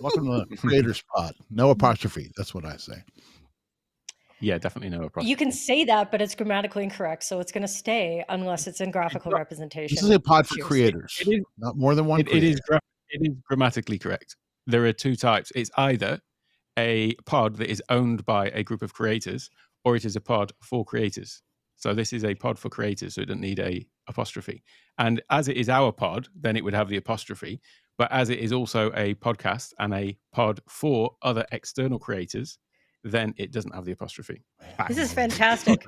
Welcome to the Creators Pod. No apostrophe. That's what I say. Yeah, definitely no apostrophe. You can say that, but it's grammatically incorrect, so it's going to stay unless it's in graphical representation. This is a pod for creators. It is- Not more than one. It, it is. Gra- it is grammatically correct. There are two types. It's either a pod that is owned by a group of creators, or it is a pod for creators. So this is a pod for creators, so it doesn't need a apostrophe. And as it is our pod, then it would have the apostrophe. But as it is also a podcast and a pod for other external creators, then it doesn't have the apostrophe. This is fantastic.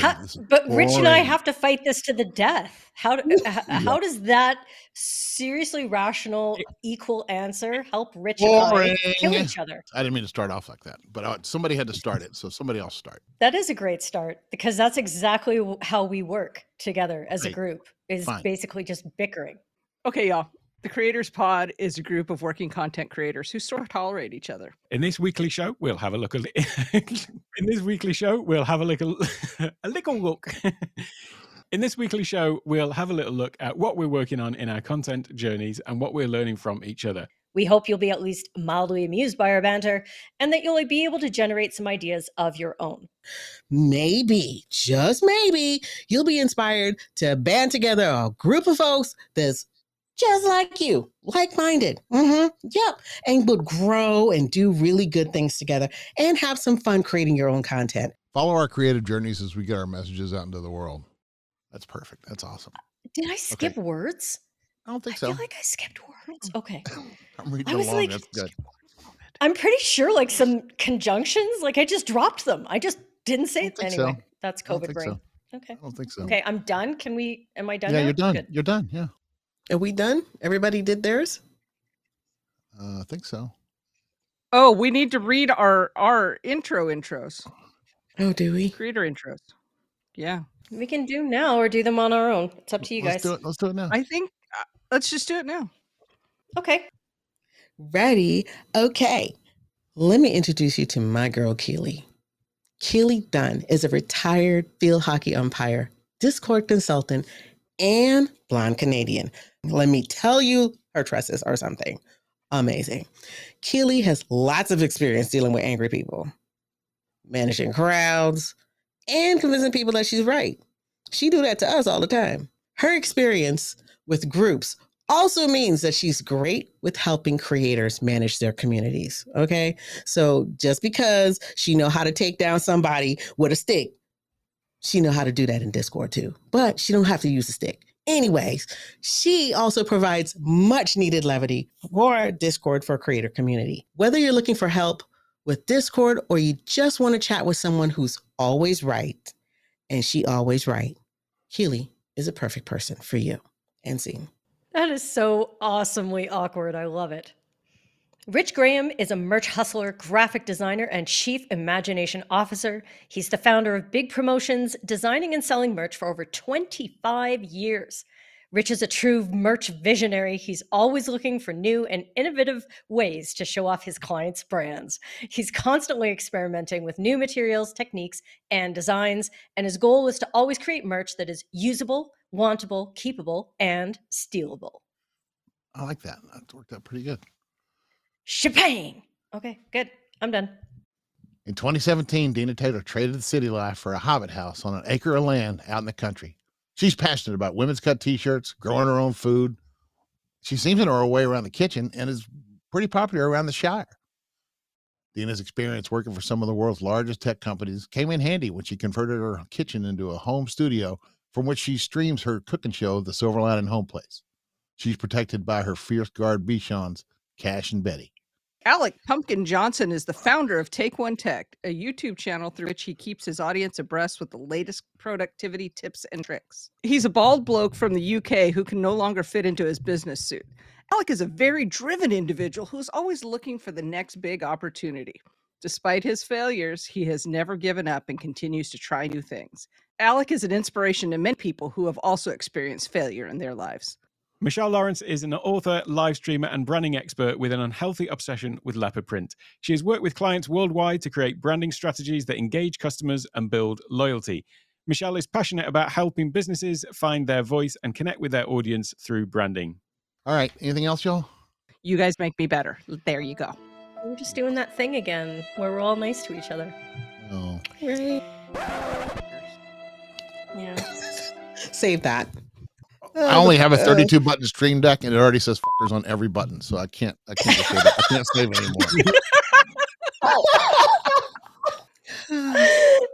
How- This is but Rich and I have to fight this to the death. How do, h- how does that seriously rational equal answer help Rich and I kill each other? I didn't mean to start off like that, but uh, somebody had to start it, so somebody else start. That is a great start because that's exactly how we work together as a group is Fine. basically just bickering. Okay, y'all. The Creators Pod is a group of working content creators who sort of tolerate each other. In this weekly show, we'll have a look. At, in this weekly show, we'll have a little a little look. In this weekly show, we'll have a little look at what we're working on in our content journeys and what we're learning from each other. We hope you'll be at least mildly amused by our banter and that you'll be able to generate some ideas of your own. maybe, just maybe, you'll be inspired to band together a group of folks that's just like you, like minded. Mm-hmm. Yep. And would grow and do really good things together and have some fun creating your own content. Follow our creative journeys as we get our messages out into the world. That's perfect. That's awesome. Did I skip words? I don't think I so. feel like I skipped words. Okay. I'm reading I was along. like- That's good. I'm pretty sure like some conjunctions, like I just dropped them. I just didn't say it don't so. anyway. That's I don't COVID brain. so. Okay. I don't think so. Okay, I'm done. Can we am I done? Yeah, now? you're done. Good. You're done. Yeah, Are we done? Everybody did theirs? uh, I think so. Oh, we need to read our our intro intros, Oh, do we? creator intros. Yeah, We can do now or do them on our own. It's up to you Let's guys. do it. Let's do it now. I think uh, let's just do it now. Okay. Ready? Okay. Let me introduce you to my girl, Keely. Keely Dunn is a retired field hockey umpire, Discord consultant, and blonde Canadian. Let me tell you, her tresses are something amazing. Keely has lots of experience dealing with angry people, managing crowds, and convincing people that she's right. She do that to us all the time. Her experience with groups also means that she's great with helping creators manage their communities okay so just because she know how to take down somebody with a stick she know how to do that in discord too but she don't have to use the stick anyways she also provides much needed levity for discord for creator community whether you're looking for help with discord or you just want to chat with someone who's always right and she always right keely is a perfect person for you and scene That is so awesomely awkward. I love it. Rich Graham is a merch hustler, graphic designer, and chief imagination officer. He's the founder of Big Promotions, designing and selling merch for over 25 years. Rich is a true merch visionary. He's always looking for new and innovative ways to show off his clients' brands. He's constantly experimenting with new materials, techniques, and designs, and his goal is to always create merch that is usable, wantable, keepable, and stealable. I like that. That worked out pretty good. Shebang! Okay, good. I'm done. In 2017, Dina Taylor traded the city life for a hobbit house on an acre of land out in the country. She's passionate about women's cut t-shirts, growing her own food. She seems to know her way around the kitchen and is pretty popular around the Shire. Dina's experience working for some of the world's largest tech companies came in handy when she converted her kitchen into a home studio from which she streams her cooking show, The Silver Lining Home Place. She's protected by her fierce guard Bichons, Cash and Betty. Alec Pumpkin Johnson is the founder of Take One Tech, a YouTube channel through which he keeps his audience abreast with the latest productivity tips and tricks. He's a bald bloke from the UK who can no longer fit into his business suit. Alec is a very driven individual who's always looking for the next big opportunity. Despite his failures, he has never given up and continues to try new things. Alec is an inspiration to many people who have also experienced failure in their lives. Michelle Lawrence is an author, live streamer, and branding expert with an unhealthy obsession with leopard print. She has worked with clients worldwide to create branding strategies that engage customers and build loyalty. Michelle is passionate about helping businesses find their voice and connect with their audience through branding. All right. Anything else, y'all? You guys make me better. There you go. We're just doing that thing again where we're all nice to each other. Oh. Right. Yeah. Save that. I oh, only have a 32 button stream deck, and it already says fuckers on every button, so I can't. I can't save it. I can't save anymore.